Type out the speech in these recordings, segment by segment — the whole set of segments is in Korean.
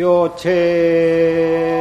요래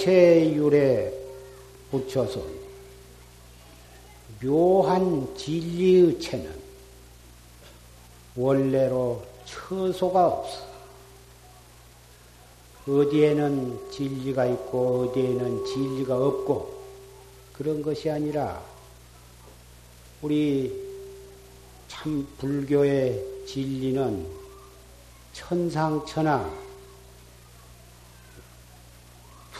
묘체율에 붙여서 묘한 진리의 체는 원래로 처소가 없어. 어디에는 진리가 있고 어디에는 진리가 없고 그런 것이 아니라 우리 참 불교의 진리는 천상천하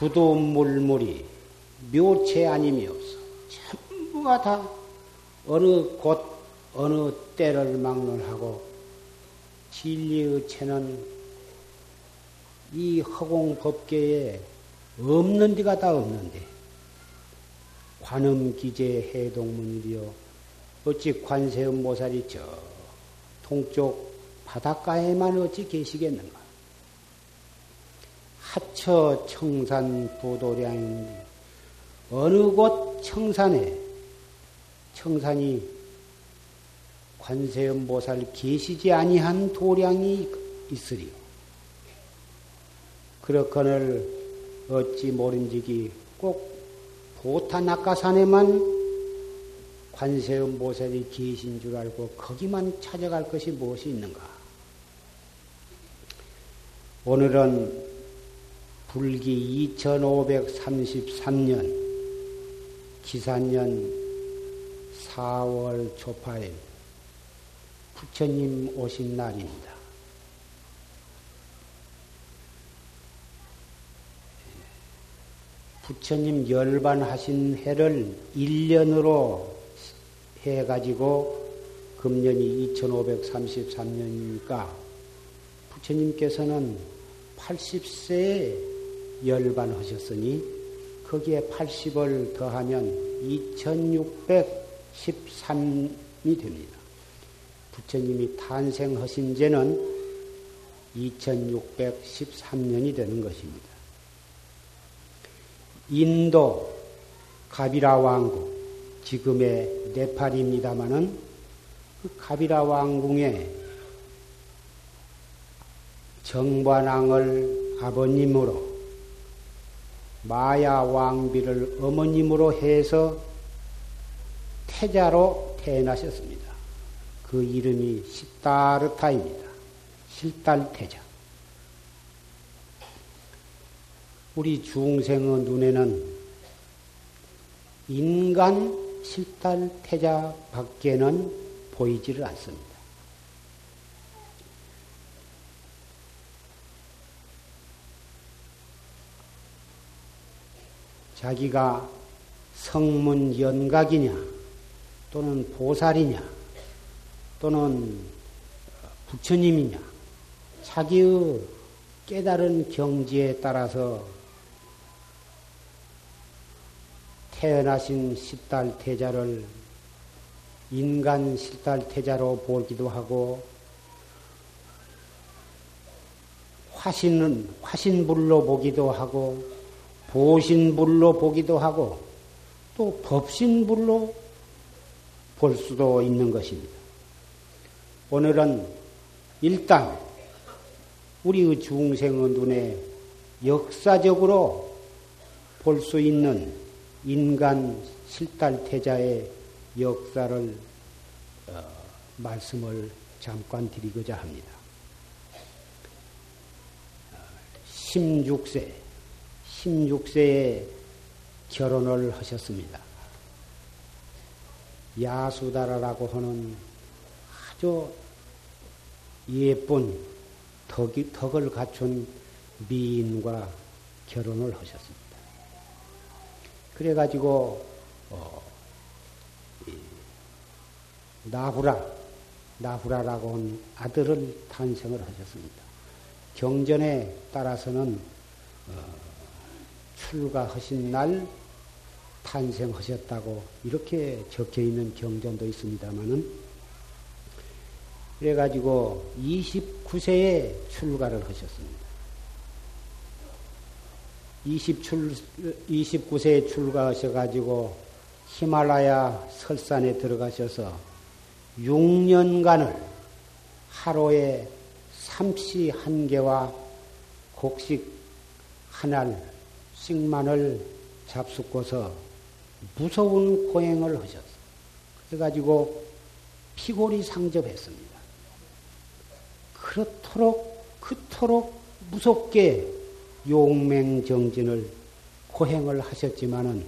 두도물물이 묘체 아님이 없어. 전부가 다 어느 곳, 어느 때를 막론하고 진리의 체는 이 허공 법계에 없는 데가 다 없는데 관음기재 해동문이요 어찌 관세음 모살이 저 동쪽 바닷가에만 어찌 계시겠는가? 하처 청산 부도량인데 어느 곳 청산에 청산이 관세음 모살 계시지 아니한 도량이 있으리요. 그렇거늘 어찌 모른지기 꼭 보타 낙가산에만 관세음 모살이 계신 줄 알고 거기만 찾아갈 것이 무엇이 있는가? 오늘은 불기 2533년 기산년 4월 초파일 부처님 오신 날입니다. 부처님 열반하신 해를 1년으로 해가지고 금년이 2533년이니까 부처님께서는 80세에 열반하셨으니 거기에 80을 더하면 2613이 됩니다. 부처님이 탄생하신 제는 2613년이 되는 것입니다. 인도 가비라 왕국, 지금의 네팔입니다마는 그 가비라 왕궁에 정관왕을 아버님으로 마야 왕비를 어머님으로 해서 태자로 태어나셨습니다. 그 이름이 시타르타입니다. 실달태자. 우리 중생의 눈에는 인간 실달태자 밖에는 보이지를 않습니다. 자기가 성문 연각이냐, 또는 보살이냐, 또는 부처님이냐, 자기의 깨달은 경지에 따라서 태어나신 십달 태자를 인간 십달 태자로 보기도 하고 화신은 화신불로 보기도 하고 보신불로 보기도 하고 또 법신불로 볼 수도 있는 것입니다. 오늘은 일단 우리의 중생의 눈에 역사적으로 볼 수 있는 인간 실달태자의 역사를 어, 말씀을 잠깐 드리고자 합니다. 16세, 16세에 결혼을 하셨습니다. 야수다라라고 하는 아주 예쁜 덕이, 덕을 갖춘 미인과 결혼을 하셨습니다. 그래가지고, 어, 나후라, 나후라라고 하는 아들을 탄생을 하셨습니다. 경전에 따라서는 어, 출가하신 날 탄생하셨다고 이렇게 적혀 있는 경전도 있습니다만은 그래가지고 29세에 출가를 하셨습니다. 27, 29세에 출가하셔가지고 히말라야 설산에 들어가셔서 6년간을 하루에 삼시 한 개와 곡식 한 알 씩만을 잡숫고서 무서운 고행을 하셨어. 그래가지고 피골이 상접했습니다. 그렇도록 그토록 무섭게 용맹정진을 고행을 하셨지만은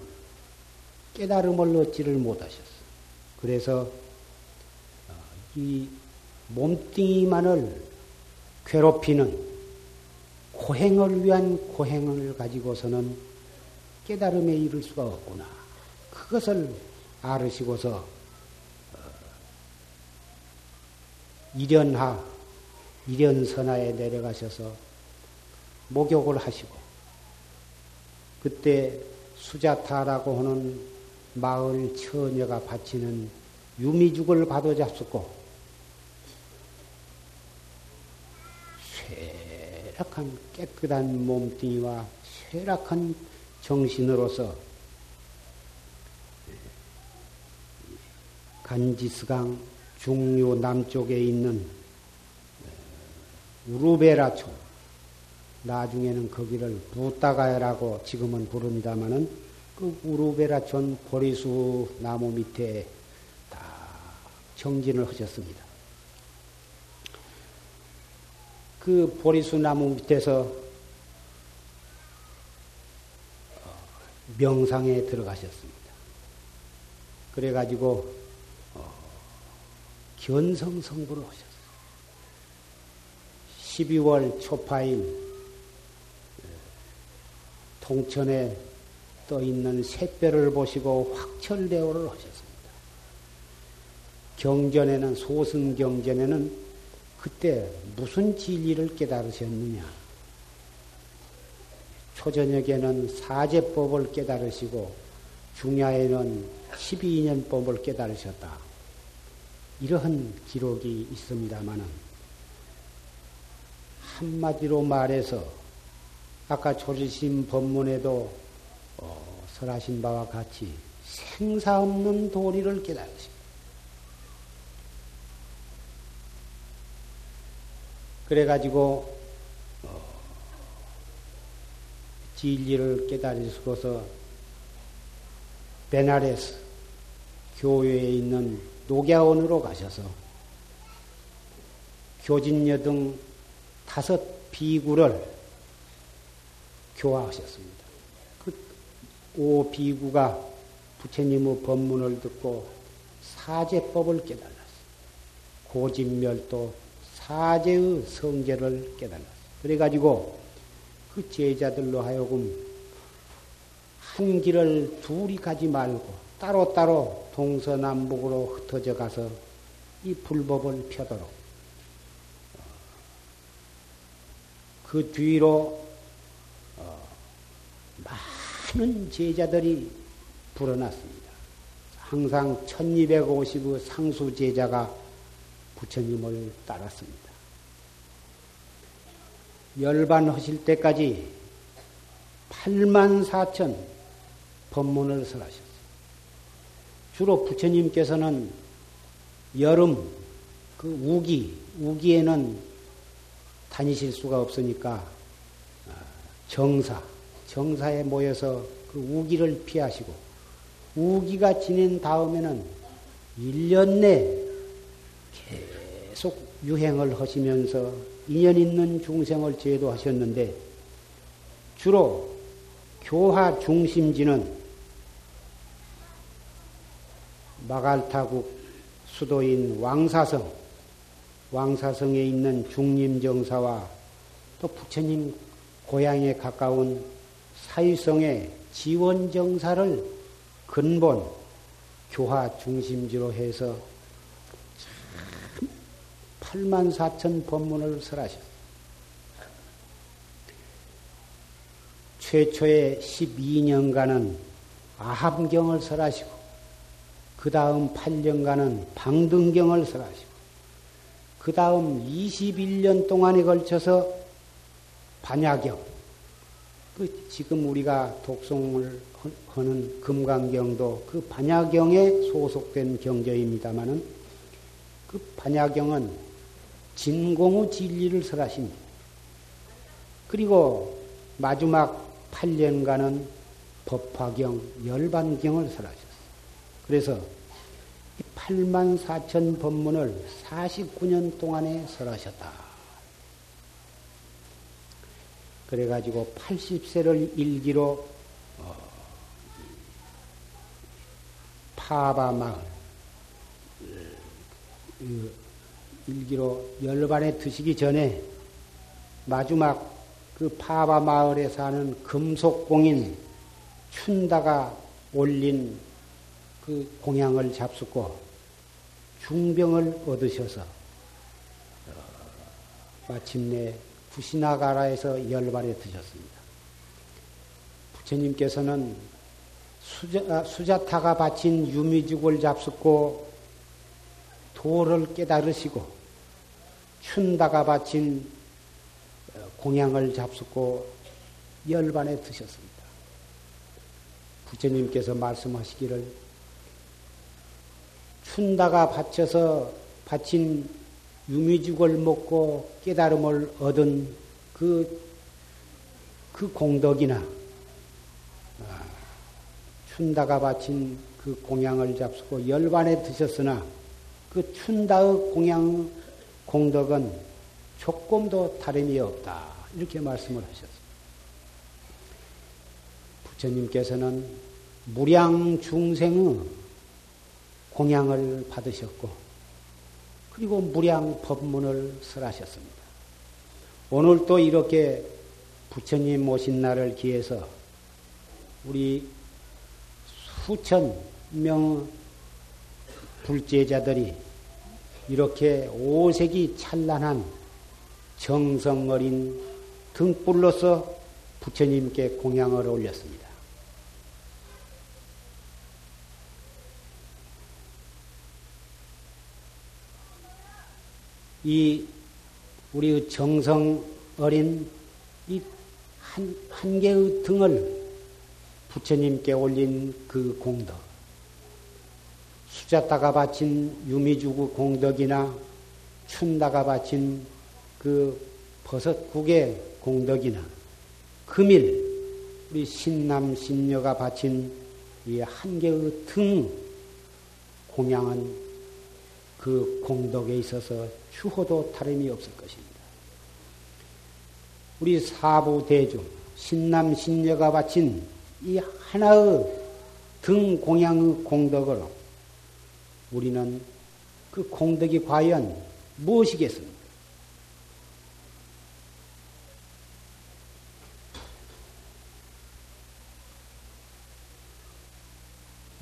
깨달음을 얻지를 못하셨어. 그래서 어, 이 몸뚱이만을 괴롭히는 고행을 위한 고행을 가지고서는 깨달음에 이를 수가 없구나. 그것을 알으시고서 어, 이련하, 이련선하에 내려가셔서 목욕을 하시고 그때 수자타라고 하는 마을 처녀가 바치는 유미죽을 받아 잡수고 쇠 락한 깨끗한 몸뚱이와 쇠락한 정신으로서 간지스강 중류 남쪽에 있는 우루베라촌 나중에는 거기를 부따가야라고 지금은 부릅니다마는 그 우루베라촌 보리수 나무 밑에 다 정진을 하셨습니다. 그 보리수 나무 밑에서 어, 명상에 들어가셨습니다. 그래가지고 어, 견성성부를 하셨어요. 12월 초파일 통천에 떠 있는 샛별을 보시고 확철대오를 하셨습니다. 경전에는 소승 경전에는 그때 무슨 진리를 깨달으셨느냐? 초저녁에는 사제법을 깨달으시고 중야에는 12년법을 깨달으셨다. 이러한 기록이 있습니다마는 한마디로 말해서 아까 조지심 법문에도 어, 설하신 바와 같이 생사 없는 도리를 깨달으십니다. 그래가지고 어, 진리를 깨달으시고서 베나레스 교회에 있는 녹야원으로 가셔서 교진여 등 다섯 비구를 교화하셨습니다. 그 오 비구가 부처님의 법문을 듣고 사제법을 깨달았어요. 고진멸도 사제의 성제를 깨달았어. 그래가지고 그 제자들로 하여금 한 길을 둘이 가지 말고 따로따로 동서남북으로 흩어져 가서 이 불법을 펴도록 그 뒤로 어, 많은 제자들이 불어났습니다. 항상 1250의 상수 제자가 부처님을 따랐습니다. 열반하실 때까지 8만 4천 법문을 설하셨어요. 주로 부처님께서는 여름 그 우기 우기에는 다니실 수가 없으니까 아, 정사 정사에 모여서 그 우기를 피하시고 우기가 지낸 다음에는 1년 내 계속 유행을 하시면서 인연 있는 중생을 제도하셨는데 주로 교화 중심지는 마갈타국 수도인 왕사성, 왕사성에 있는 중림정사와 또 부처님 고향에 가까운 사유성의 지원정사를 근본 교화 중심지로 해서 8만 4천 법문을 설하셨습니다. 최초의 12년간은 아함경을 설하시고 그 다음 8년간은 방등경을 설하시고 그 다음 21년 동안에 걸쳐서 반야경 그 지금 우리가 독송을 하는 금강경도 그 반야경에 소속된 경저입니다마는 그 반야경은 진공의 진리를 설하십니다. 그리고 마지막 8년간은 법화경, 열반경을 설하셨어요. 그래서 8만 4천 법문을 49년 동안에 설하셨다. 그래가지고 80세를 일기로 어, 파바마을 일기로 열반에 드시기 전에 마지막 그 파바 마을에 사는 금속공인 춘다가 올린 그 공양을 잡수고 중병을 얻으셔서 어, 마침내 구시나가라에서 열반에 드셨습니다. 부처님께서는 수자, 아, 수자타가 바친 유미죽을 잡숫고 도를 깨달으시고 춘다가 바친 공양을 잡숫고 열반에 드셨습니다. 부처님께서 말씀하시기를 춘다가 바쳐서 바친 유미죽을 먹고 깨달음을 얻은 그, 그 공덕이나 아, 춘다가 바친 그 공양을 잡수고 열반에 드셨으나 그 춘다의 공양 공덕은 조금도 다름이 없다. 이렇게 말씀을 하셨습니다. 부처님께서는 무량 중생의 공양을 받으셨고, 그리고 무량 법문을 설하셨습니다. 오늘 또 이렇게 부처님 모신 날을 기해서 우리 수천 명 불제자들이 이렇게 오색이 찬란한 정성 어린 등불로서 부처님께 공양을 올렸습니다. 이 우리 정성 어린 이 한, 한 개의 등을 부처님께 올린 그 공덕, 수자다가 바친 유미주구 공덕이나 춘다가 바친 그 버섯국의 공덕이나 금일 우리 신남 신녀가 바친 이 한 개의 등 공양은 그 공덕에 있어서 추호도 다름이 없을 것입니다. 우리 사부 대중 신남 신녀가 바친 이 하나의 등 공양의 공덕으로 우리는 그 공덕이 과연 무엇이겠습니까?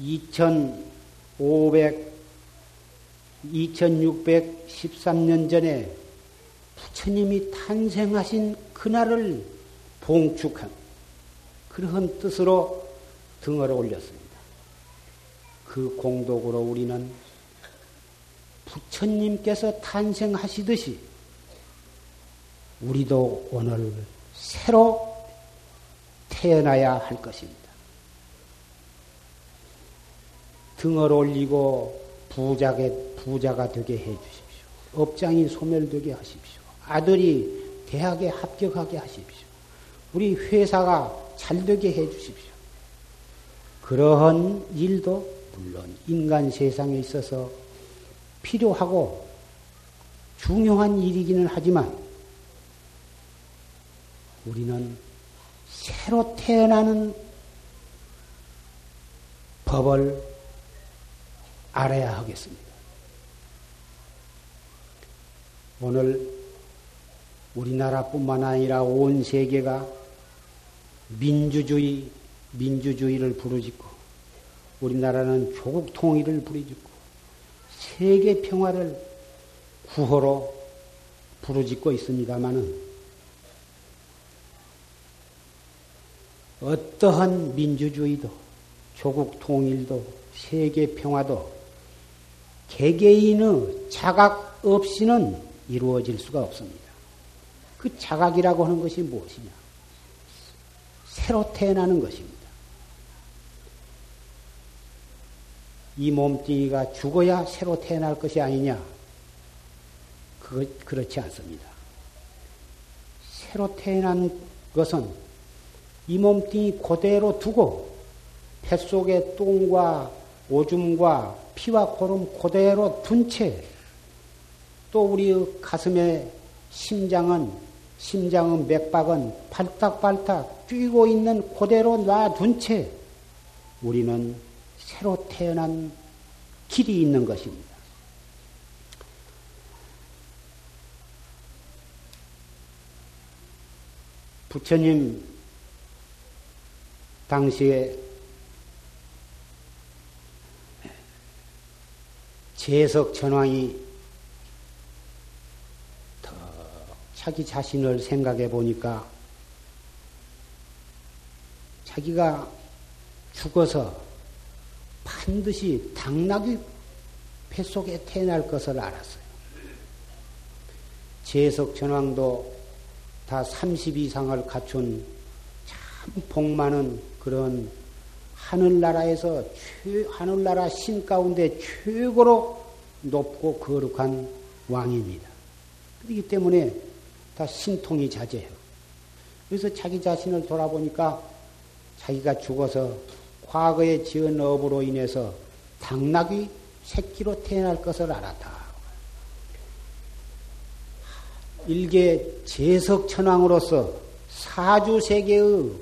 2500, 2613년 전에 부처님이 탄생하신 그날을 봉축한 그러한 뜻으로 등을 올렸습니다. 그 공덕으로 우리는 부처님께서 탄생하시듯이 우리도 오늘 새로 태어나야 할 것입니다. 등을 올리고 부자게, 부자가 되게 해 주십시오. 업장이 소멸되게 하십시오. 아들이 대학에 합격하게 하십시오. 우리 회사가 잘 되게 해 주십시오. 그러한 일도 물론 인간 세상에 있어서 필요하고 중요한 일이기는 하지만 우리는 새로 태어나는 법을 알아야 하겠습니다. 오늘 우리나라뿐만 아니라 온 세계가 민주주의, 민주주의를 부르짖고 우리나라는 조국 통일을 부르짖고 세계 평화를 구호로 부르짖고 있습니다마는 어떠한 민주주의도 조국 통일도 세계 평화도 개개인의 자각 없이는 이루어질 수가 없습니다. 그 자각이라고 하는 것이 무엇이냐? 새로 태어나는 것입니다. 이 몸뚱이가 죽어야 새로 태어날 것이 아니냐? 그거, 그렇지 않습니다. 새로 태어난 것은 이 몸뚱이 그대로 두고 뱃속에 똥과 오줌과 피와 고름 그대로 둔 채 또 우리 가슴에 심장은 심장은 맥박은 발딱발딱 뛰고 있는 그대로 놔둔 채 우리는 새로 태어난 길이 있는 것입니다. 부처님 당시에 재석 전왕이 더 자기 자신을 생각해 보니까 자기가 죽어서 반드시 당나귀 뱃속에 태어날 것을 알았어요. 재석 전왕도 다 30 이상을 갖춘 참 복 많은 그런 하늘나라에서 최, 하늘나라 신 가운데 최고로 높고 거룩한 왕입니다. 그렇기 때문에 다 신통이 자제해요. 그래서 자기 자신을 돌아보니까 자기가 죽어서 과거에 지은 업으로 인해서 당나귀 새끼로 태어날 것을 알았다. 일개 재석천왕으로서 사주세계의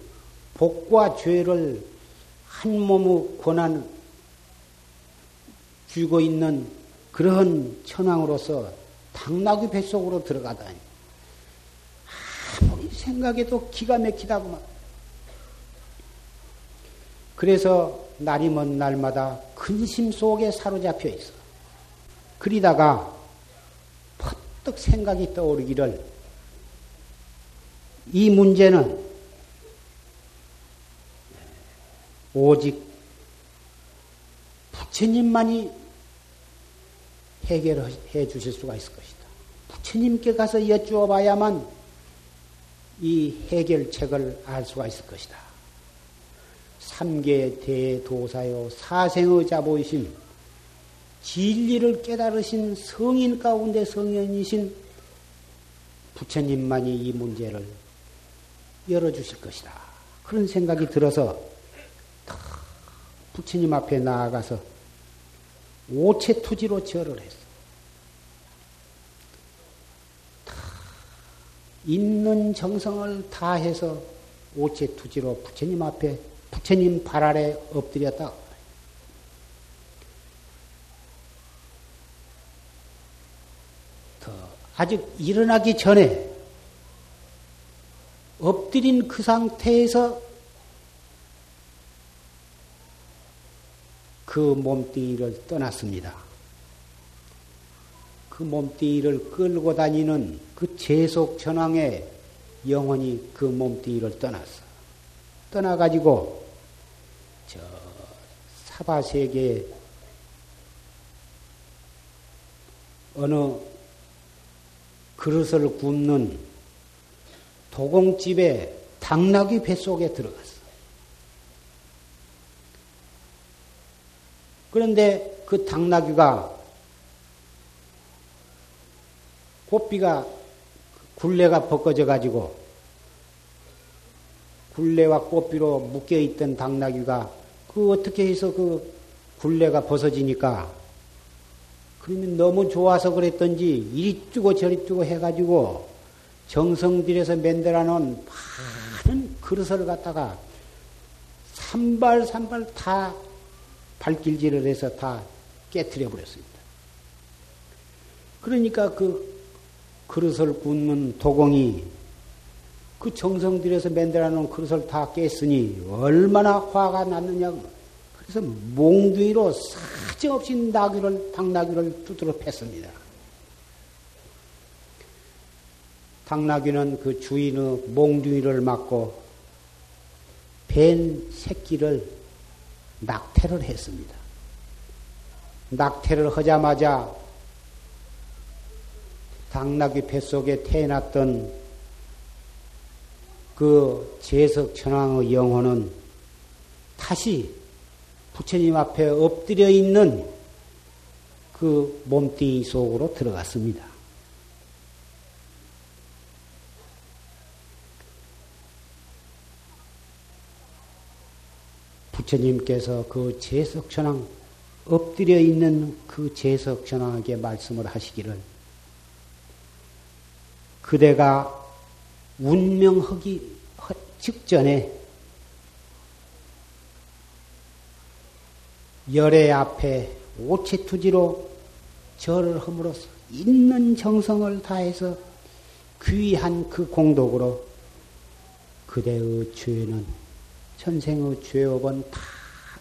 복과 죄를 한 몸의 권한 쥐고 있는 그런 천왕으로서 당나귀 뱃속으로 들어가다니. 아무리 생각해도 기가 막히다고만. 그래서 날이 먼 날마다 근심 속에 사로잡혀 있어. 그리다가 퍼뜩 생각이 떠오르기를 이 문제는 오직 부처님만이 해결해 주실 수가 있을 것이다. 부처님께 가서 여쭈어 봐야만 이 해결책을 알 수가 있을 것이다. 삼계 대도사요 사생의 자보이신 진리를 깨달으신 성인 가운데 성인이신 부처님만이 이 문제를 열어주실 것이다. 그런 생각이 들어서 부처님 앞에 나아가서 오체 투지로 절을 했어. 있는 정성을 다해서 오체 투지로 부처님 앞에 부처님 발 아래 엎드렸다. 더 아직 일어나기 전에 엎드린 그 상태에서 그 몸뚱이를 떠났습니다. 그 몸뚱이를 끌고 다니는 그 재속 전왕의 영혼이 그 몸뚱이를 떠났어. 떠나가지고 저 사바 세계 어느 그릇을 굽는 도공집에 당나귀 뱃속에 들어갔어. 그런데 그 당나귀가 꽃비가 굴레가 벗겨져 가지고 굴레와 꽃비로 묶여 있던 당나귀가 그 어떻게 해서 그 굴레가 벗어지니까 그러면 너무 좋아서 그랬던지 이리 뛰고 저리 뛰고 해가지고 정성들여서 만들어 놓은 많은 그릇을 갖다가 산발 산발 다 발길질을 해서 다 깨뜨려 버렸습니다. 그러니까 그 그릇을 굽는 도공이 그 정성 들여서 만들어 놓은 그릇을 다 깼으니 얼마나 화가 났느냐고. 그래서 몽둥이로 사정없이 나귀를, 당나귀를 두드러 팼습니다. 당나귀는 그 주인의 몽둥이를 맞고 벤 새끼를 낙태를 했습니다. 낙태를 하자마자 당나귀 뱃속에 태어났던 그 제석 천왕의 영혼은 다시 부처님 앞에 엎드려 있는 그 몸뚱이 속으로 들어갔습니다. 부처님께서 그 제석천왕 엎드려 있는 그 제석천왕에게 말씀을 하시기를 그대가 운명하기 직전에 열애 앞에 오체투지로 절을 함으로써 있는 정성을 다해서 귀한 그 공덕으로 그대의 죄는 천생의 죄업은 다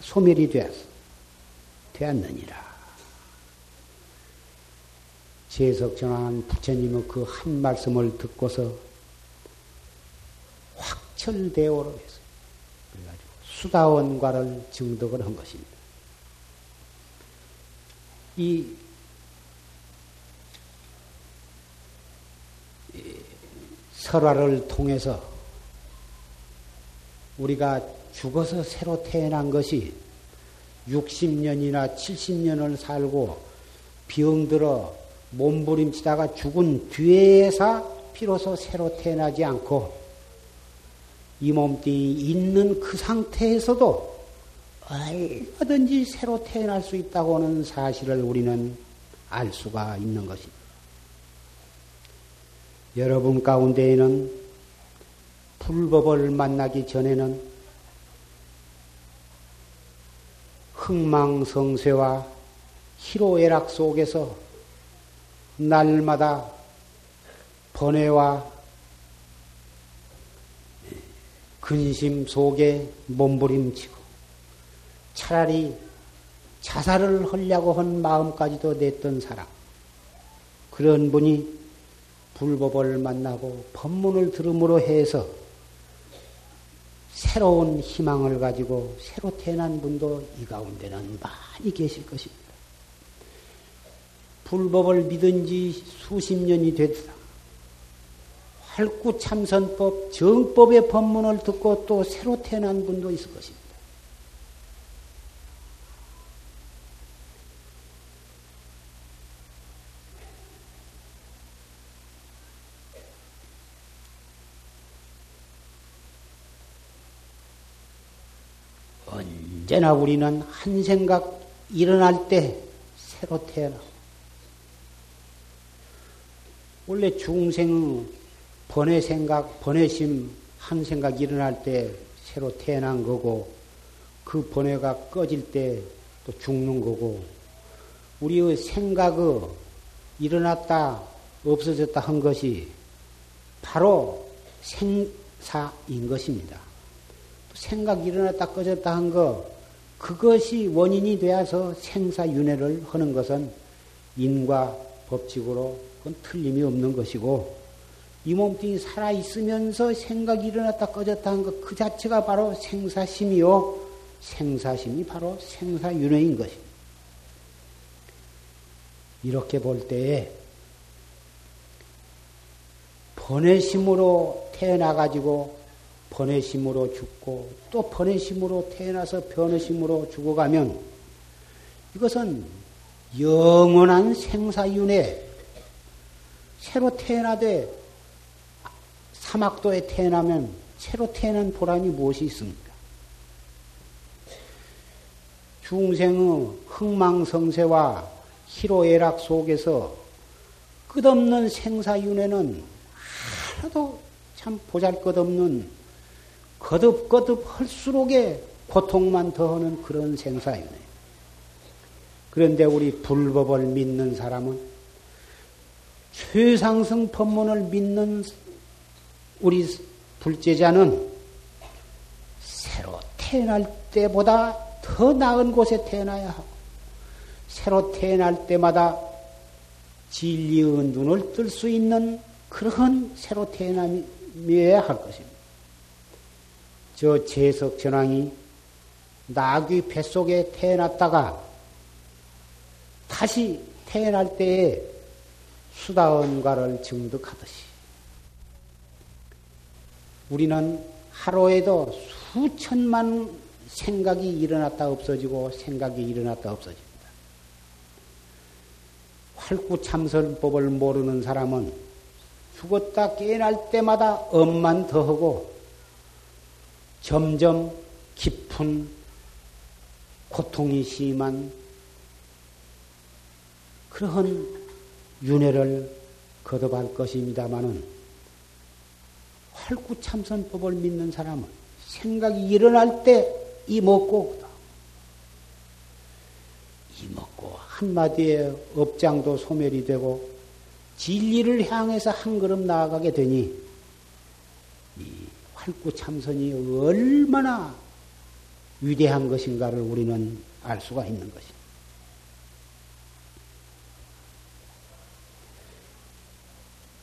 소멸이 되었어. 되었느니라. 제석정한 부처님의 그 한 말씀을 듣고서 확철대오로 해서 그래가지고 수다원과를 증득을 한 것입니다. 이 설화를 통해서 우리가 죽어서 새로 태어난 것이 60년이나 70년을 살고 병들어 몸부림치다가 죽은 뒤에서 비로소 새로 태어나지 않고 이 몸뚱이 있는 그 상태에서도 얼마든지 새로 태어날 수 있다고 하는 사실을 우리는 알 수가 있는 것입니다. 여러분 가운데에는 불법을 만나기 전에는 흥망성쇠와 희로애락 속에서 날마다 번뇌와 근심 속에 몸부림치고 차라리 자살을 하려고 한 마음까지도 냈던 사람. 그런 분이 불법을 만나고 법문을 들음으로 해서 새로운 희망을 가지고 새로 태어난 분도 이 가운데는 많이 계실 것입니다. 불법을 믿은 지 수십 년이 됐다. 활구참선법, 정법의 법문을 듣고 또 새로 태어난 분도 있을 것입니다. 언제나 우리는 한 생각 일어날 때 새로 태어나. 원래 중생 번외 생각, 번외심 한 생각 일어날 때 새로 태어난 거고 그 번외가 꺼질 때 또 죽는 거고 우리의 생각의 일어났다 없어졌다 한 것이 바로 생사인 것입니다. 생각 일어났다 꺼졌다 한 거, 그것이 원인이 되어서 생사윤회를 하는 것은 인과 법칙으로 그건 틀림이 없는 것이고, 이 몸뚱이 살아있으면서 생각이 일어났다 꺼졌다 한 것 그 자체가 바로 생사심이요. 생사심이 바로 생사윤회인 것입니다. 이렇게 볼 때에 번외심으로 태어나가지고 번외심으로 죽고 또 번외심으로 태어나서 번외심으로 죽어가면 이것은 영원한 생사윤회 새로 태어나되 사막도에 태어나면 새로 태어난 보람이 무엇이 있습니까? 중생의 흥망성쇠와 희로애락 속에서 끝없는 생사윤회는 하나도 참 보잘것없는 거듭거듭 할수록에 고통만 더하는 그런 생사윤회. 그런데 우리 불법을 믿는 사람은 최상승 법문을 믿는 우리 불제자는 새로 태어날 때보다 더 나은 곳에 태어나야 하고 새로 태어날 때마다 진리의 눈을 뜰 수 있는 그러한 새로 태어남이어야 할 것입니다. 저 재석 전왕이 나귀 뱃속에 태어났다가 다시 태어날 때에 수다원가를 증득하듯이 우리는 하루에도 수천만 생각이 일어났다 없어지고 생각이 일어났다 없어집니다. 활구참선법을 모르는 사람은 죽었다 깨어날 때마다 엄만 더하고 점점 깊은 고통이 심한 그러한 윤회를 거듭할 것입니다마는 활구참선법을 믿는 사람은 생각이 일어날 때 이먹고 이먹고 한마디에 업장도 소멸이 되고 진리를 향해서 한 걸음 나아가게 되니 이 활구참선이 얼마나 위대한 것인가를 우리는 알 수가 있는 것입니다.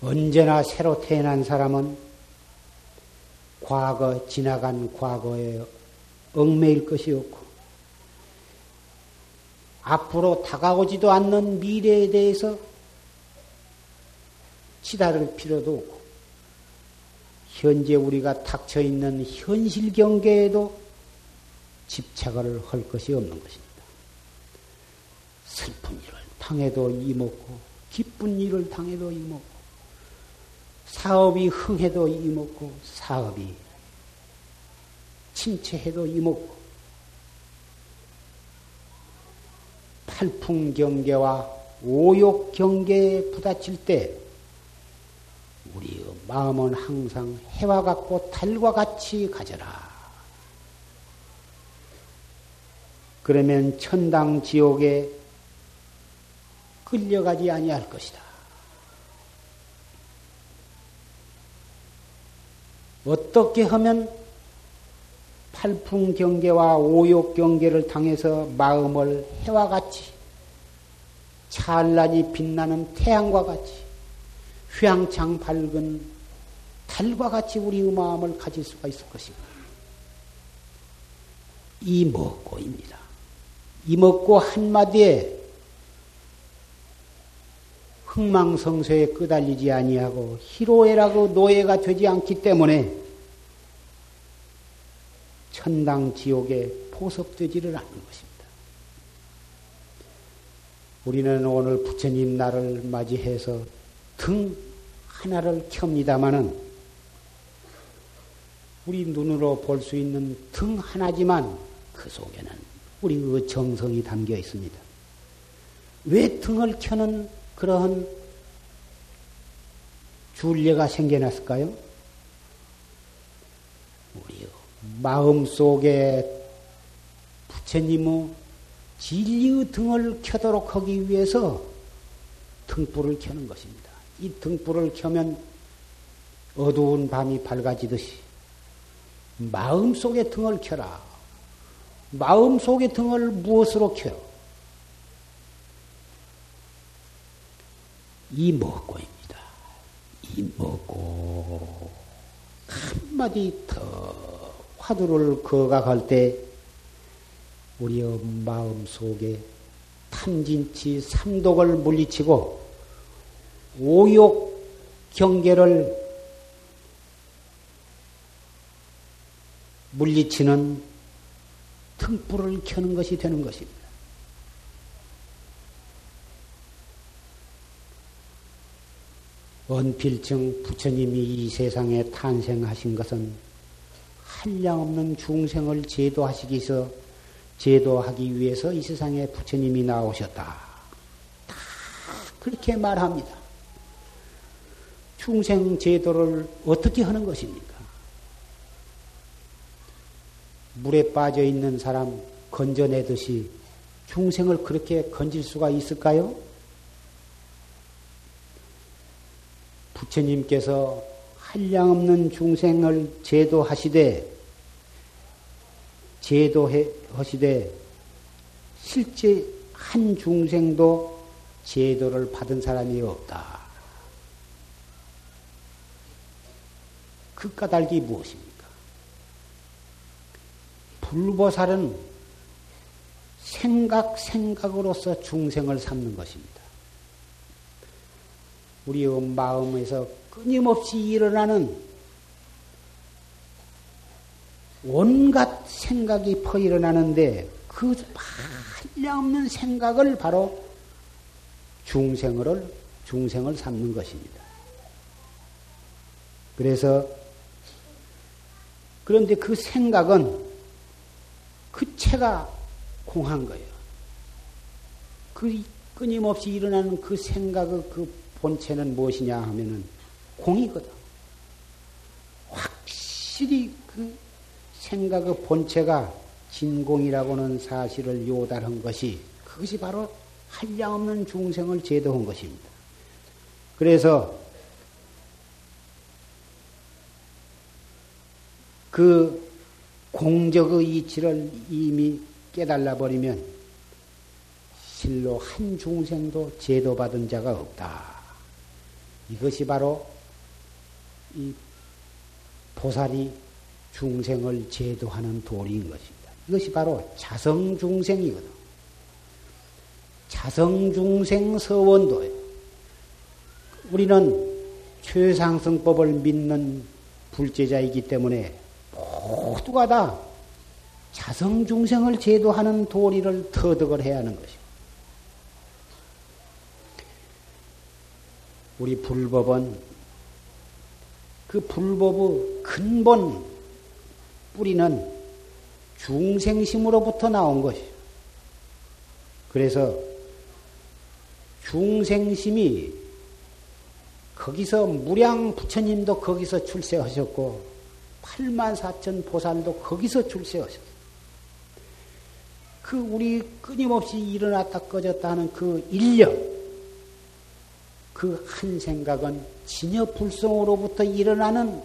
언제나 새로 태어난 사람은 과거, 지나간 과거에 얽매일 것이 없고, 앞으로 다가오지도 않는 미래에 대해서 치달을 필요도 없고, 현재 우리가 닥쳐 있는 현실 경계에도 집착을 할 것이 없는 것입니다. 슬픈 일을 당해도 이먹고, 기쁜 일을 당해도 이먹고, 사업이 흥해도 이먹고 사업이 침체해도 이먹고 팔풍 경계와 오욕 경계에 부딪힐 때 우리의 마음은 항상 해와 같고 달과 같이 가져라. 그러면 천당 지옥에 끌려가지 아니할 것이다. 어떻게 하면 팔풍 경계와 오욕 경계를 당해서 마음을 해와 같이 찬란히 빛나는 태양과 같이 휘황창 밝은 달과 같이 우리의 마음을 가질 수가 있을 것인가? 이먹고입니다. 이먹고 한마디에 흥망성쇠에 끄달리지 아니하고 희로애라고 노예가 되지 않기 때문에 천당 지옥에 포섭되지를 않는 것입니다. 우리는 오늘 부처님 날을 맞이해서 등 하나를 켭니다마는 우리 눈으로 볼 수 있는 등 하나지만 그 속에는 우리의 정성이 담겨 있습니다. 왜 등을 켜는 그러한 줄례가 생겨났을까요? 우리 마음 속에 부처님의 진리의 등을 켜도록 하기 위해서 등불을 켜는 것입니다. 이 등불을 켜면 어두운 밤이 밝아지듯이 마음 속에 등을 켜라. 마음 속에 등을 무엇으로 켜요? 이 먹고입니다. 이 먹고 한마디 더 화두를 거각할 때 우리 마음 속에 탐진치 삼독을 물리치고 오욕 경계를 물리치는 등불을 켜는 것이 되는 것입니다. 원필증 부처님이 이 세상에 탄생하신 것은 한량없는 중생을 제도하시기 위해서 제도하기 위해서 이 세상에 부처님이 나오셨다. 다 그렇게 말합니다. 중생 제도를 어떻게 하는 것입니까? 물에 빠져 있는 사람 건져내듯이 중생을 그렇게 건질 수가 있을까요? 부처님께서 한량없는 중생을 제도하시되 제도하시되 실제 한 중생도 제도를 받은 사람이 없다. 그 까닭이 무엇입니까? 불보살은 생각, 생각으로서 중생을 삼는 것입니다. 우리의 마음에서 끊임없이 일어나는 온갖 생각이 퍼 일어나는데 그 한량없는 생각을 바로 중생을 중생을 삼는 것입니다. 그래서 그런데 그 생각은 그 체가 공한 거예요. 그 끊임없이 일어나는 그 생각의 그 본체는 무엇이냐 하면은 공이거든. 확실히 그 생각의 본체가 진공이라고는 사실을 요달한 것이 그것이 바로 한량없는 중생을 제도한 것입니다. 그래서 그 공적의 이치를 이미 깨달아 버리면 실로 한 중생도 제도받은 자가 없다. 이것이 바로 이 보살이 중생을 제도하는 도리인 것입니다. 이것이 바로 자성중생이거든. 자성중생 서원도예요. 우리는 최상승법을 믿는 불제자이기 때문에 모두가 다 자성중생을 제도하는 도리를 터득을 해야 하는 것입니다. 우리 불법은 그 불법의 근본 뿌리는 중생심으로부터 나온 것이요. 그래서 중생심이 거기서 무량 부처님도 거기서 출세하셨고 8만 4천 보살도 거기서 출세하셨어요. 그 우리 끊임없이 일어났다 꺼졌다 하는 그 인력, 그 한 생각은 진여 불성으로부터 일어나는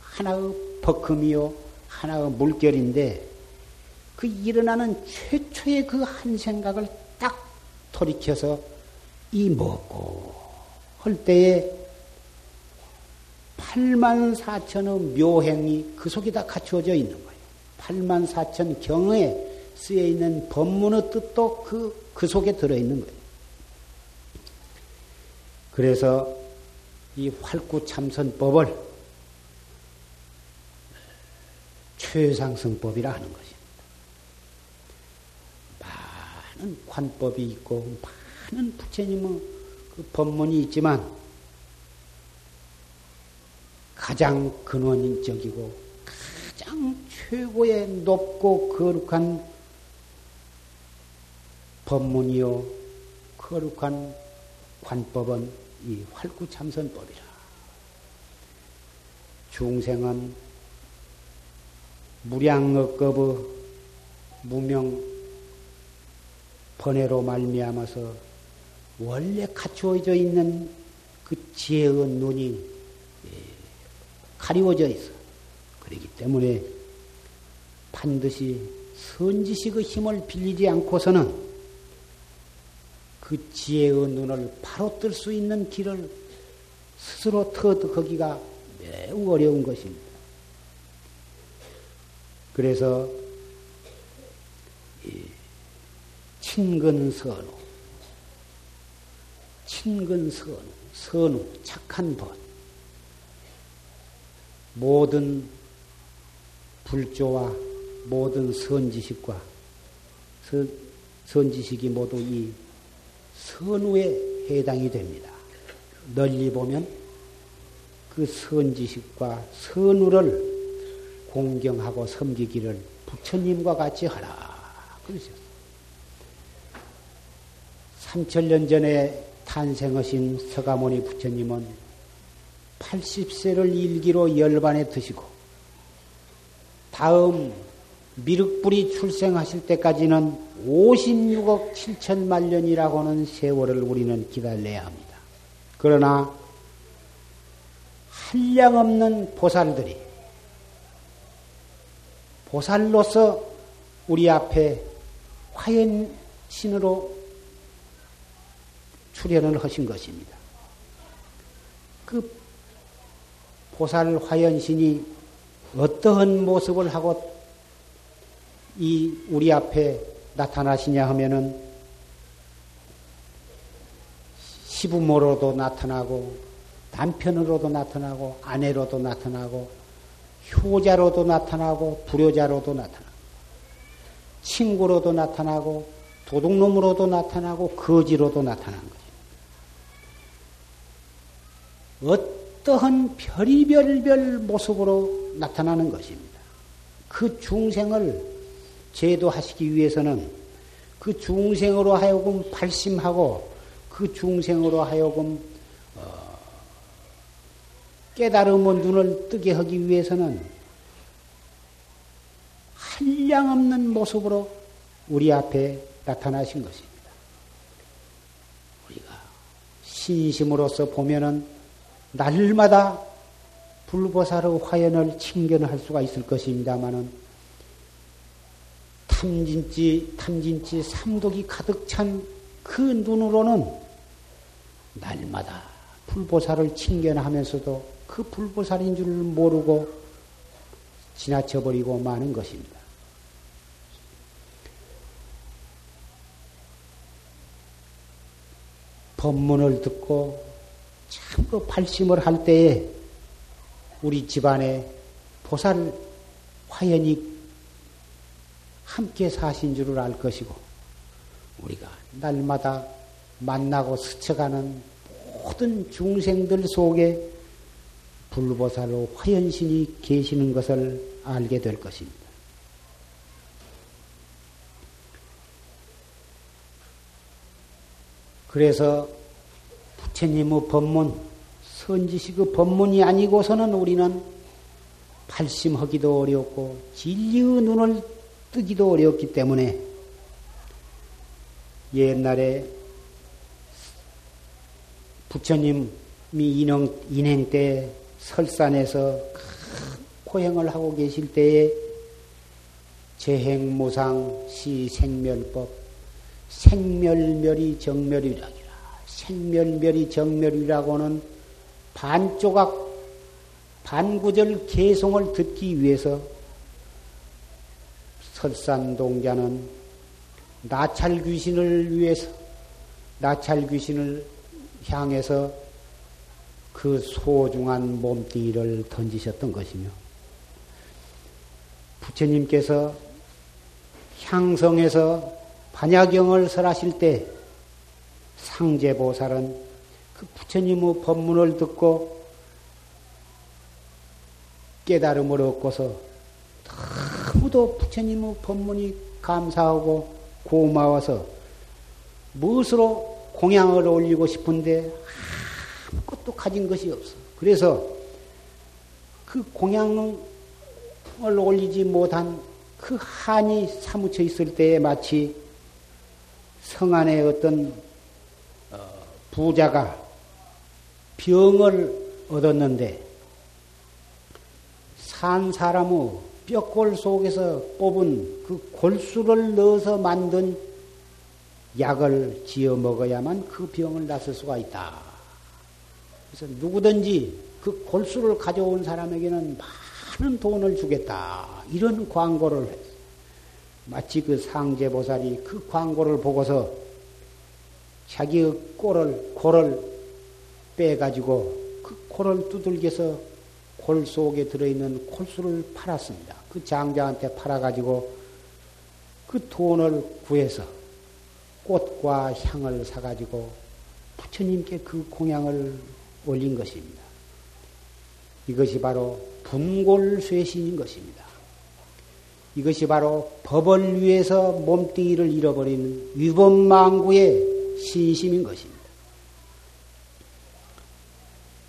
하나의 버금이요, 하나의 물결인데, 그 일어나는 최초의 그 한 생각을 딱 돌이켜서 이 먹고 할 때에 8만 4천의 묘행이 그 속에 다 갖추어져 있는 거예요. 8만 4천 경에 쓰여 있는 법문의 뜻도 그, 그 속에 들어있는 거예요. 그래서 이 활구참선법을 최상승법이라 하는 것입니다. 많은 관법이 있고 많은 부처님의 그 법문이 있지만 가장 근원적이고 가장 최고의 높고 거룩한 법문이요 거룩한 관법은 이 활구참선법이라. 중생은 무량억급의 무명 번외로 말미암아서 원래 갖추어져 있는 그 지혜의 눈이 예, 가리워져 있어. 그렇기 때문에 반드시 선지식의 힘을 빌리지 않고서는 그 지혜의 눈을 바로 뜰 수 있는 길을 스스로 터득하기가 매우 어려운 것입니다. 그래서 이 친근 선우, 친근 선우, 선우, 착한 법. 모든 불조와 모든 선지식과 선, 선지식이 모두 이 선우에 해당이 됩니다. 널리 보면 그 선지식과 선우를 공경하고 섬기기를 부처님과 같이 하라. 그러셨어요. 3천년 전에 탄생하신 서가모니 부처님은 80세를 일기로 열반에 드시고 다음 미륵불이 출생하실 때까지는 56억 7천만 년이라고 하는 세월을 우리는 기다려야 합니다. 그러나 한량없는 보살들이 보살로서 우리 앞에 화연신으로 출현을 하신 것입니다. 그 보살 화연신이 어떠한 모습을 하고 이 우리 앞에 나타나시냐 하면은 시부모로도 나타나고 남편으로도 나타나고 아내로도 나타나고 효자로도 나타나고 불효자로도 나타나고 친구로도 나타나고 도둑놈으로도 나타나고 거지로도 나타난 거죠. 어떠한 별이별별 모습으로 나타나는 것입니다. 그 중생을 제도하시기 위해서는 그 중생으로 하여금 발심하고 그 중생으로 하여금 어, 깨달음의 눈을 뜨게 하기 위해서는 한량없는 모습으로 우리 앞에 나타나신 것입니다. 우리가 신심으로서 보면은 날마다 불보살의 화연을 칭견할 수가 있을 것입니다만은 탐진치 탐진치 삼독이 가득 찬 그 눈으로는 날마다 불보살을 칭견하면서도 그 불보살인 줄 모르고 지나쳐버리고 마는 것입니다. 법문을 듣고 참으로 발심을 할 때에 우리 집안에 보살 화연이 함께 사신 줄을 알 것이고 우리가 날마다 만나고 스쳐가는 모든 중생들 속에 불보살로 화연신이 계시는 것을 알게 될 것입니다. 그래서 부처님의 법문, 선지식의 법문이 아니고서는 우리는 발심하기도 어렵고 진리의 눈을 뜨기도 어렵기 때문에 옛날에 부처님이 인행, 인행 때 설산에서 고행을 하고 계실 때에 재행무상 시생멸법 생멸멸이 정멸이라기라. 생멸멸이 정멸이라고는 반조각 반구절 개송을 듣기 위해서 설산동자는 나찰 귀신을 위해서 나찰 귀신을 향해서 그 소중한 몸뚱이를 던지셨던 것이며 부처님께서 향성에서 반야경을 설하실 때 상제보살은 그 부처님의 법문을 듣고 깨달음을 얻고서 너무도 부처님의 법문이 감사하고 고마워서 무엇으로 공양을 올리고 싶은데 아무것도 가진 것이 없어. 그래서 그 공양을 올리지 못한 그 한이 사무쳐 있을 때에 마치 성안에 어떤 어, 부자가 병을 얻었는데 산 사람의 뼈골 속에서 뽑은 그 골수를 넣어서 만든 약을 지어 먹어야만 그 병을 낫을 수가 있다. 그래서 누구든지 그 골수를 가져온 사람에게는 많은 돈을 주겠다. 이런 광고를 했어. 마치 그 상제보살이 그 광고를 보고서 자기의 꼴을, 골을 빼가지고 그 골을 두들겨서 골 속에 들어있는 콜수를 팔았습니다. 그 장자한테 팔아가지고 그 돈을 구해서 꽃과 향을 사가지고 부처님께 그 공양을 올린 것입니다. 이것이 바로 분골쇄신인 것입니다. 이것이 바로 법을 위해서 몸뚱이를 잃어버리는 위법망구의 신심인 것입니다.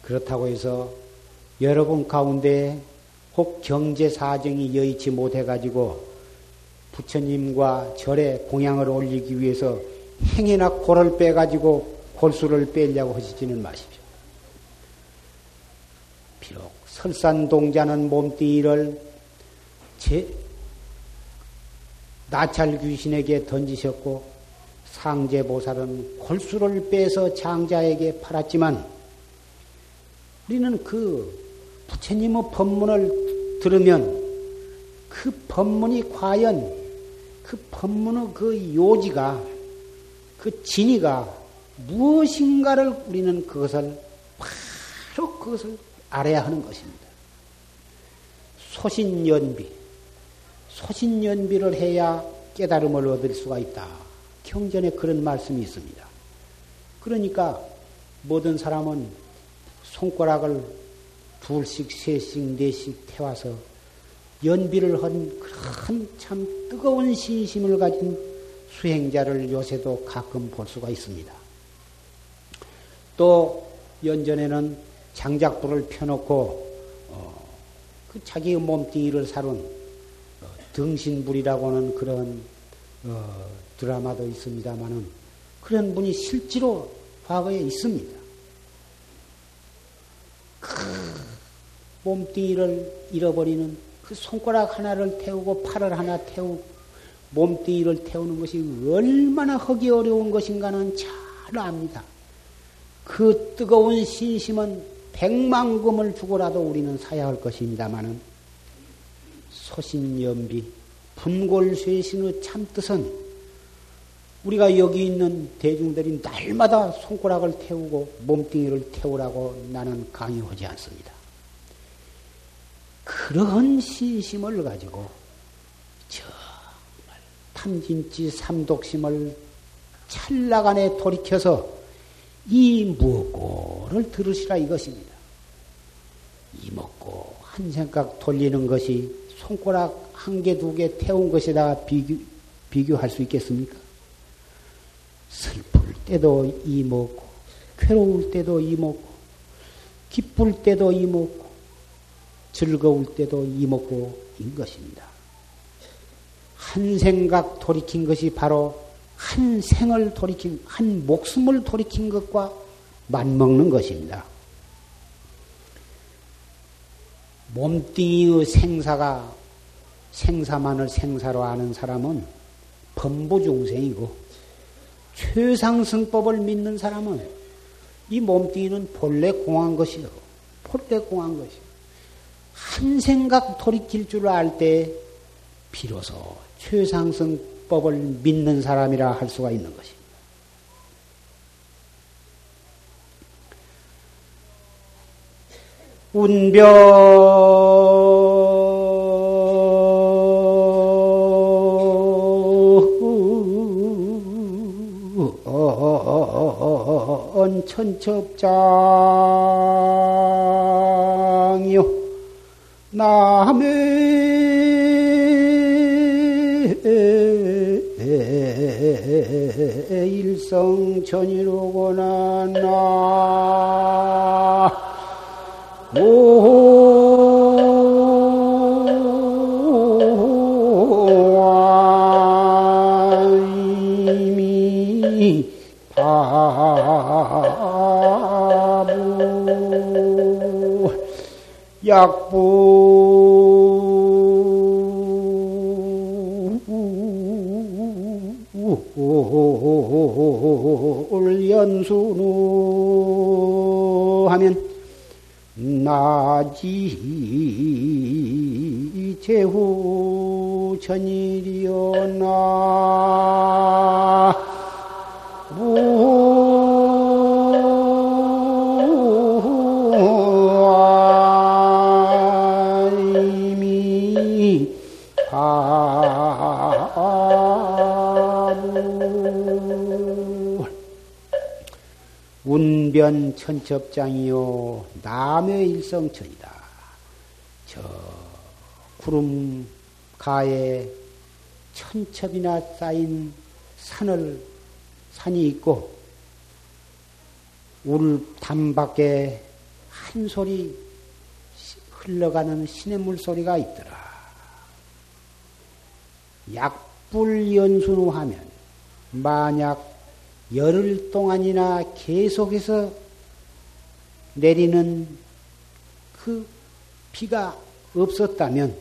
그렇다고 해서 여러분 가운데 혹 경제 사정이 여의치 못해가지고 부처님과 절에 공양을 올리기 위해서 행이나 골을 빼가지고 골수를 빼려고 하시지는 마십시오. 비록 설산동자는 몸뚱이를 제, 나찰 귀신에게 던지셨고 상제보살은 골수를 빼서 장자에게 팔았지만 우리는 그 부처님의 법문을 들으면 그 법문이 과연 그 법문의 그 요지가 그 진위가 무엇인가를 우리는 그것을 바로 그것을 알아야 하는 것입니다. 소신연비, 소신연비를 해야 깨달음을 얻을 수가 있다. 경전에 그런 말씀이 있습니다. 그러니까 모든 사람은 손가락을 둘씩, 셋씩, 넷씩 태워서 연비를 한 그런 참 뜨거운 신심을 가진 수행자를 요새도 가끔 볼 수가 있습니다. 또 연전에는 장작불을 펴놓고 어, 그 자기의 몸뚱이를 사룬 어, 등신불이라고 하는 그런 어, 드라마도 있습니다만은 그런 분이 실제로 과거에 있습니다. 몸뚱이를 잃어버리는 그 손가락 하나를 태우고 팔을 하나 태우고 몸뚱이를 태우는 것이 얼마나 하기 어려운 것인가는 잘 압니다. 그 뜨거운 신심은 백만금을 주고라도 우리는 사야 할 것입니다마는 소신연비 분골쇄신의 참뜻은 우리가 여기 있는 대중들이 날마다 손가락을 태우고 몸뚱이를 태우라고 나는 강요하지 않습니다. 그런 신심을 가지고 정말 탐진치 삼독심을 찰나간에 돌이켜서 이 무엇고를 들으시라 이것입니다. 이 먹고 한 생각 돌리는 것이 손가락 한 개, 두 개 태운 것에다가 비교, 비교할 수 있겠습니까? 슬플 때도 이 먹고, 괴로울 때도 이 먹고, 기쁠 때도 이 먹고, 즐거울 때도 이먹고인 것입니다. 한 생각 돌이킨 것이 바로 한 생을 돌이킨, 한 목숨을 돌이킨 것과 맞먹는 것입니다. 몸뚱이의 생사가 생사만을 생사로 아는 사람은 범부중생이고 최상승법을 믿는 사람은 이 몸뚱이는 본래 공한 것이요. 본래 공한 것이요. 한 생각 돌이킬 줄 알 때 비로소 최상승법을 믿는 사람이라 할 수가 있는 것입니다. 운병 천첩장이요 남의 일성천이로구나. 나 약부 연수누 하면 나지 제후 전일이여 나 운변 천첩장이요 남의 일성천이다. 저 구름 가에 천첩이나 쌓인 산을 산이 있고 울 담밖에 한 소리 흘러가는 시냇물 소리가 있더라. 약불 연순하면 만약 열흘 동안이나 계속해서 내리는 그 비가 없었다면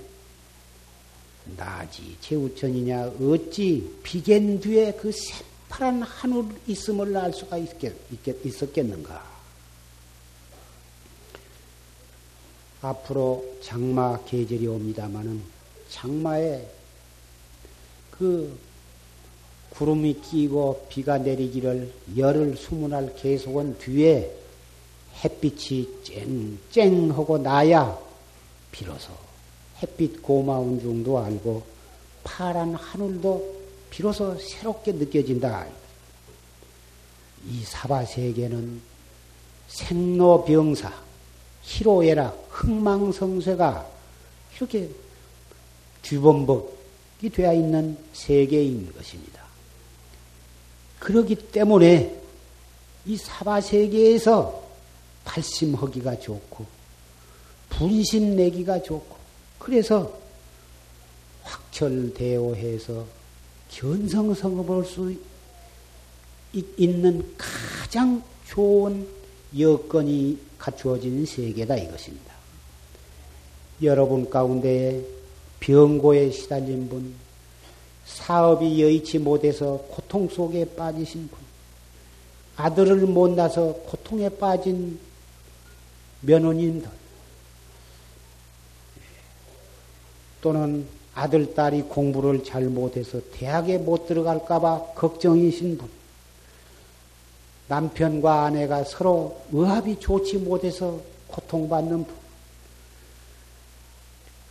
나지 제우천이냐 어찌 비겐 뒤에 그 새파란 하늘 있음을 알 수가 있겠, 있겠, 있었겠는가? 앞으로 장마 계절이 옵니다마는 장마에 그 구름이 끼고 비가 내리기를 열흘 수문할 계속은 뒤에 햇빛이 쨍쨍하고 나야 비로소 햇빛 고마운 중도 알고 파란 하늘도 비로소 새롭게 느껴진다. 이 사바세계는 생로병사, 희로애락, 흥망성쇠가 이렇게 주범벅이 되어 있는 세계인 것입니다. 그러기 때문에 이 사바세계에서 발심하기가 좋고 분심 내기가 좋고 그래서 확철대오해서 견성성업할 수 있는 가장 좋은 여건이 갖추어진 세계다 이것입니다. 여러분 가운데 병고에 시달린 분, 사업이 여의치 못해서 고통 속에 빠지신 분, 아들을 못 낳아서 고통에 빠진 며느님들, 또는 아들, 딸이 공부를 잘 못해서 대학에 못 들어갈까봐 걱정이신 분, 남편과 아내가 서로 의합이 좋지 못해서 고통받는 분,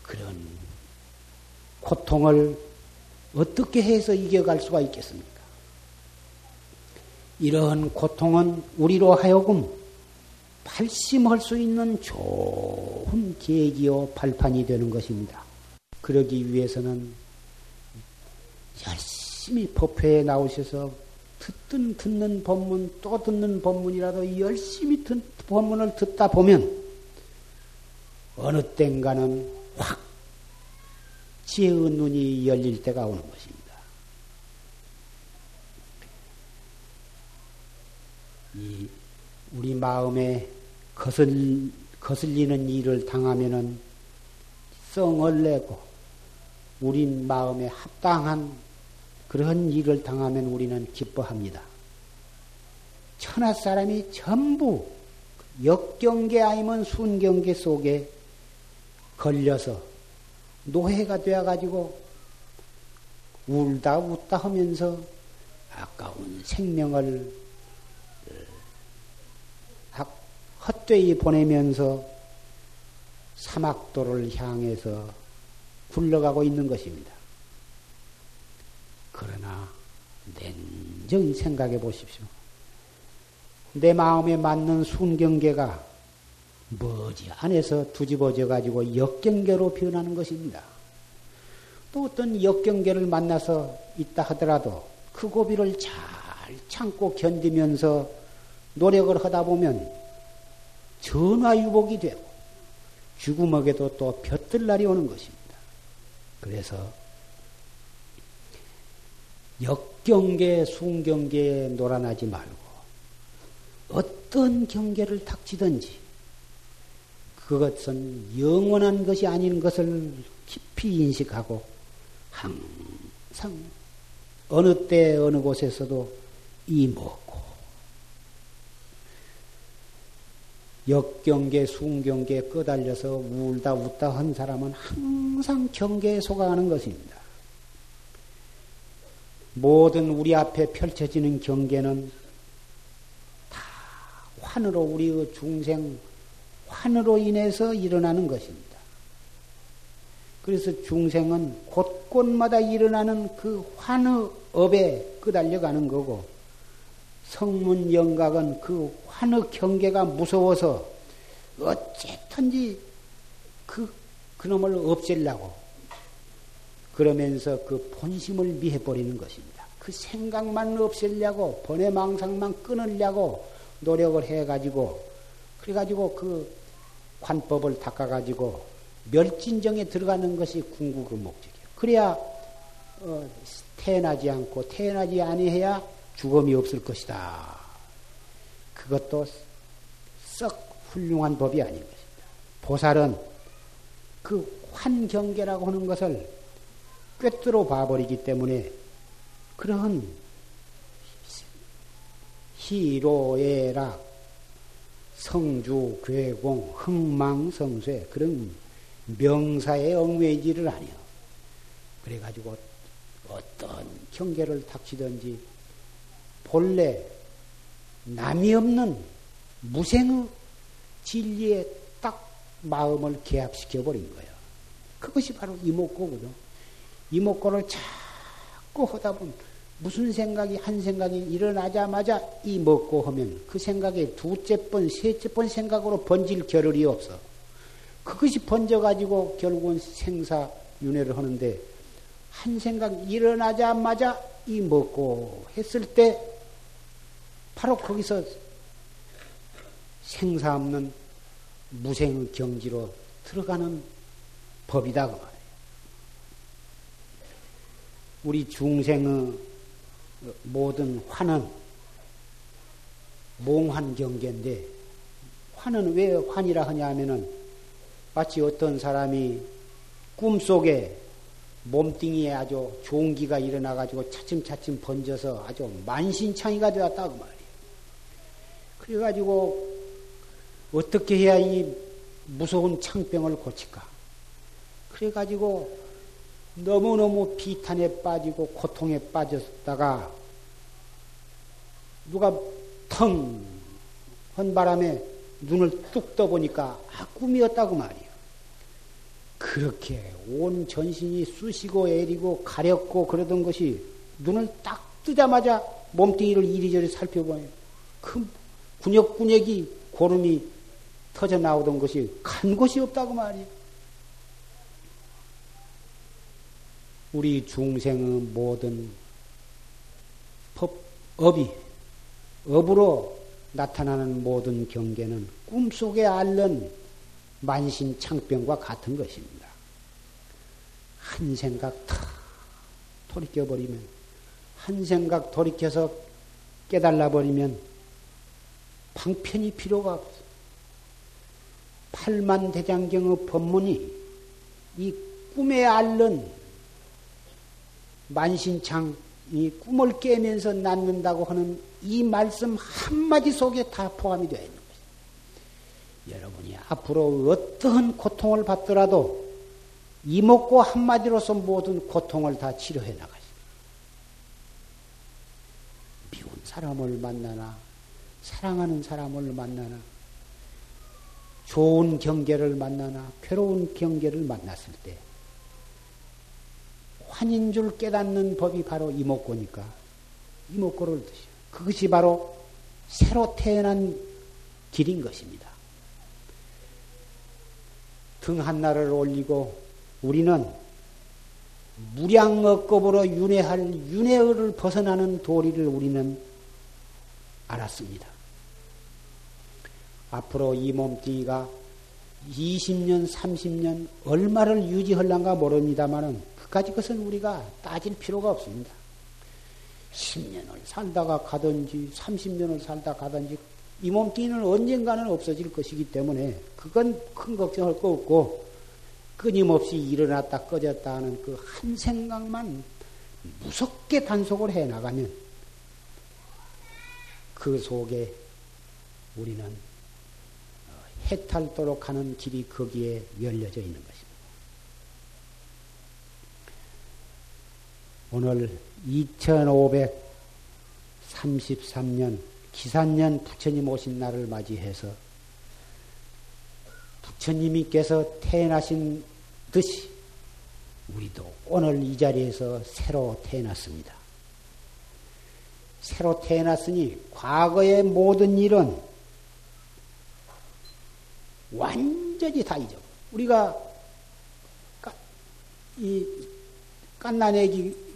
그런 고통을 어떻게 해서 이겨갈 수가 있겠습니까? 이러한 고통은 우리로 하여금 발심할 수 있는 좋은 계기요 발판이 되는 것입니다. 그러기 위해서는 열심히 법회에 나오셔서 듣든 듣는 법문 또 듣는 법문이라도 열심히 듣, 법문을 듣다 보면 어느 땐가는 확 지혜의 눈이 열릴 때가 오는 것입니다. 이 우리 마음에 거슬, 거슬리는 일을 당하면은 성을 내고 우린 마음에 합당한 그런 일을 당하면 우리는 기뻐합니다. 천하 사람이 전부 역경계 아니면 순경계 속에 걸려서 노예가 되어가지고 울다 웃다 하면서 아까운 생명을 어, 헛되이 보내면서 사막도를 향해서 굴러가고 있는 것입니다. 그러나 냉정히 생각해 보십시오. 내 마음에 맞는 순경계가 머지 안에서 뒤집어져 가지고 역경계로 변하는 것입니다. 또 어떤 역경계를 만나서 있다 하더라도 그 고비를 잘 참고 견디면서 노력을 하다 보면 전화유복이 되고 죽음에게도 또 볕들 날이 오는 것입니다. 그래서 역경계, 순경계에 놀아나지 말고 어떤 경계를 닥치든지 그것은 영원한 것이 아닌 것을 깊이 인식하고 항상 어느 때 어느 곳에서도 이 먹고 역경계, 순경계 끄달려서 울다 웃다 한 사람은 항상 경계에 속아가는 것입니다. 모든 우리 앞에 펼쳐지는 경계는 다 환으로 우리의 중생 환으로 인해서 일어나는 것입니다. 그래서 중생은 곳곳마다 일어나는 그 환의 업에 끄달려가는 거고 성문 영각은 그 환의 경계가 무서워서 어쨌든지 그 그놈을 없애려고 그러면서 그 본심을 미해버리는 것입니다. 그 생각만 없애려고 번외망상만 끊으려고 노력을 해가지고 그래가지고 그 관법을 닦아가지고 멸진정에 들어가는 것이 궁극의 목적이에요. 그래야 어, 태어나지 않고 태어나지 아니해야 죽음이 없을 것이다. 그것도 썩 훌륭한 법이 아닌 것입니다. 보살은 그 환경계라고 하는 것을 꿰뚫어 봐버리기 때문에 그러한 희로애락, 성주, 괴공, 흥망성쇠 그런 명사에 얽매이지를 아니요. 그래가지고 어떤 경계를 닥치든지 본래 남이 없는 무생의 진리에 딱 마음을 개합시켜 버린 거예요. 그것이 바로 이목고거든. 이목고를 자꾸 하다 보면 무슨 생각이 한 생각이 일어나자마자 이 먹고 하면 그 생각에 두째 번, 셋째 번 생각으로 번질 겨를이 없어. 그것이 번져가지고 결국은 생사 윤회를 하는데 한 생각 일어나자마자 이 먹고 했을 때 바로 거기서 생사 없는 무생의 경지로 들어가는 법이다 그 말이에요. 우리 중생의 모든 화는 몽환 경계인데 화는 왜 환이라 하냐 하면은 마치 어떤 사람이 꿈속에 몸뚱이에 아주 종기가 일어나가지고 차츰차츰 번져서 아주 만신창이가 되었다 그 말이에요. 그래가지고 어떻게 해야 이 무서운 창병을 고칠까? 그래가지고 너무너무 비탄에 빠지고 고통에 빠졌다가 누가 텅 한 바람에 눈을 뚝 떠보니까 아, 꿈이었다고 말이요. 그렇게 온 전신이 쑤시고 애리고 가렵고 그러던 것이 눈을 딱 뜨자마자 몸뚱이를 이리저리 살펴보니 그 군역군역이 고름이 터져 나오던 것이 간 곳이 없다고 말이요. 우리 중생의 모든 법, 업이 업으로 나타나는 모든 경계는 꿈속에 앓는 만신창병과 같은 것입니다. 한 생각 탁 돌이켜버리면, 한 생각 돌이켜서 깨달아버리면 방편이 필요가 없어. 팔만 대장경의 법문이 이 꿈에 앓는 만신창 이 꿈을 깨면서 낳는다고 하는 이 말씀 한마디 속에 다 포함이 되어 있는 것입니다. 여러분이 앞으로 어떠한 고통을 받더라도 이목고 한마디로서 모든 고통을 다 치료해 나가십니다. 미운 사람을 만나나, 사랑하는 사람을 만나나, 좋은 경계를 만나나, 괴로운 경계를 만났을 때, 환인 줄 깨닫는 법이 바로 이목고니까 이목고를 드셔. 그것이 바로 새로 태어난 길인 것입니다. 등 한나를 올리고 우리는 무량업급으로 윤회할 윤회를 벗어나는 도리를 우리는 알았습니다. 앞으로 이 몸뚱이가 20년, 30년 얼마를 유지할란가 모릅니다만은 그까지 것은 우리가 따질 필요가 없습니다. 10년을 살다가 가든지 30년을 살다 가든지 이 몸뚱이는 언젠가는 없어질 것이기 때문에 그건 큰 걱정할 거 없고 끊임없이 일어났다 꺼졌다 하는 그 한 생각만 무섭게 단속을 해 나가면 그 속에 우리는 어, 해탈도록 하는 길이 거기에 열려져 있는 것입니다. 오늘 2533년 기산년 부처님 오신 날을 맞이해서 부처님께서 태어나신 듯이 우리도 오늘 이 자리에서 새로 태어났습니다. 새로 태어났으니 과거의 모든 일은 완전히 다 잊어. 우리가 이 깐난애기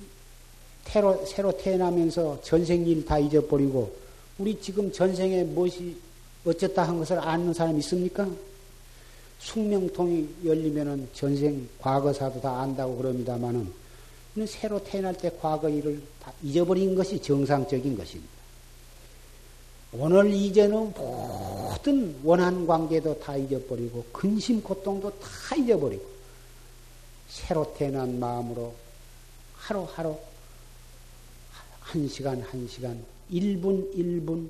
새로, 새로 태어나면서 전생일 다 잊어버리고 우리 지금 전생에 무엇이 어쨌다 한 것을 아는 사람 있습니까? 숙명통이 열리면은 전생 과거사도 다 안다고 그럽니다마는 새로 태어날 때 과거 일을 다 잊어버린 것이 정상적인 것입니다. 오늘 이제는 모든 원한 관계도 다 잊어버리고 근심 고통도 다 잊어버리고 새로 태어난 마음으로 하루하루 한 시간 한 시간 1분 1분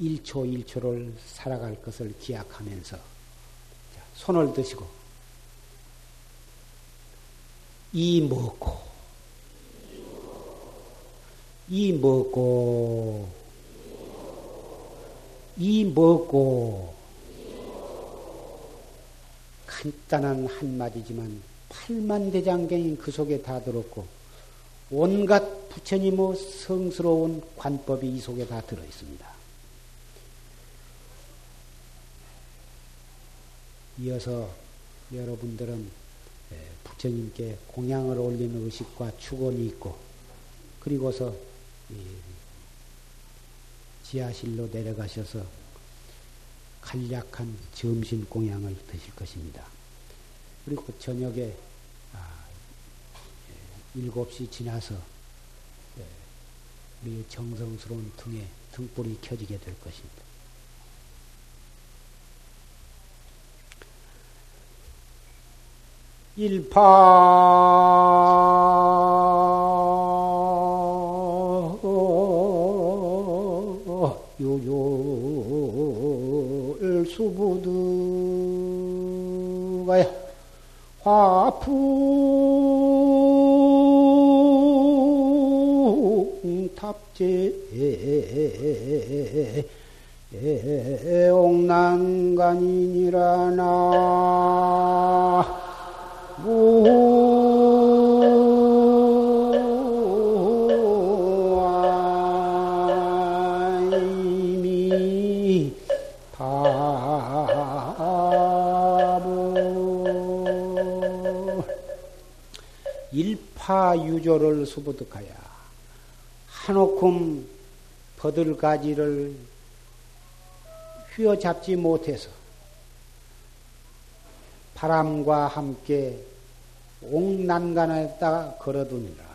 1초 1초를 살아갈 것을 기약하면서 손을 드시고 이 먹고 이 먹고 이 먹고. 간단한 한마디지만 팔만대장경인 그 속에 다 들었고 온갖 부처님의 성스러운 관법이 이 속에 다 들어 있습니다. 이어서 여러분들은 부처님께 공양을 올리는 의식과 축원이 있고 그리고서 지하실로 내려가셔서 간략한 점심 공양을 드실 것입니다. 그리고 저녁에 7시 아, 지나서 우리 정성스러운 등에 등불이 켜지게 될 것입니다. 일파 요요 수부드가 화풍 탑재 옥난간이니라 나 일파유조를 수부득하여 한오큼 버들가지를 휘어잡지 못해서 바람과 함께 옥난간에다가 걸어두니라.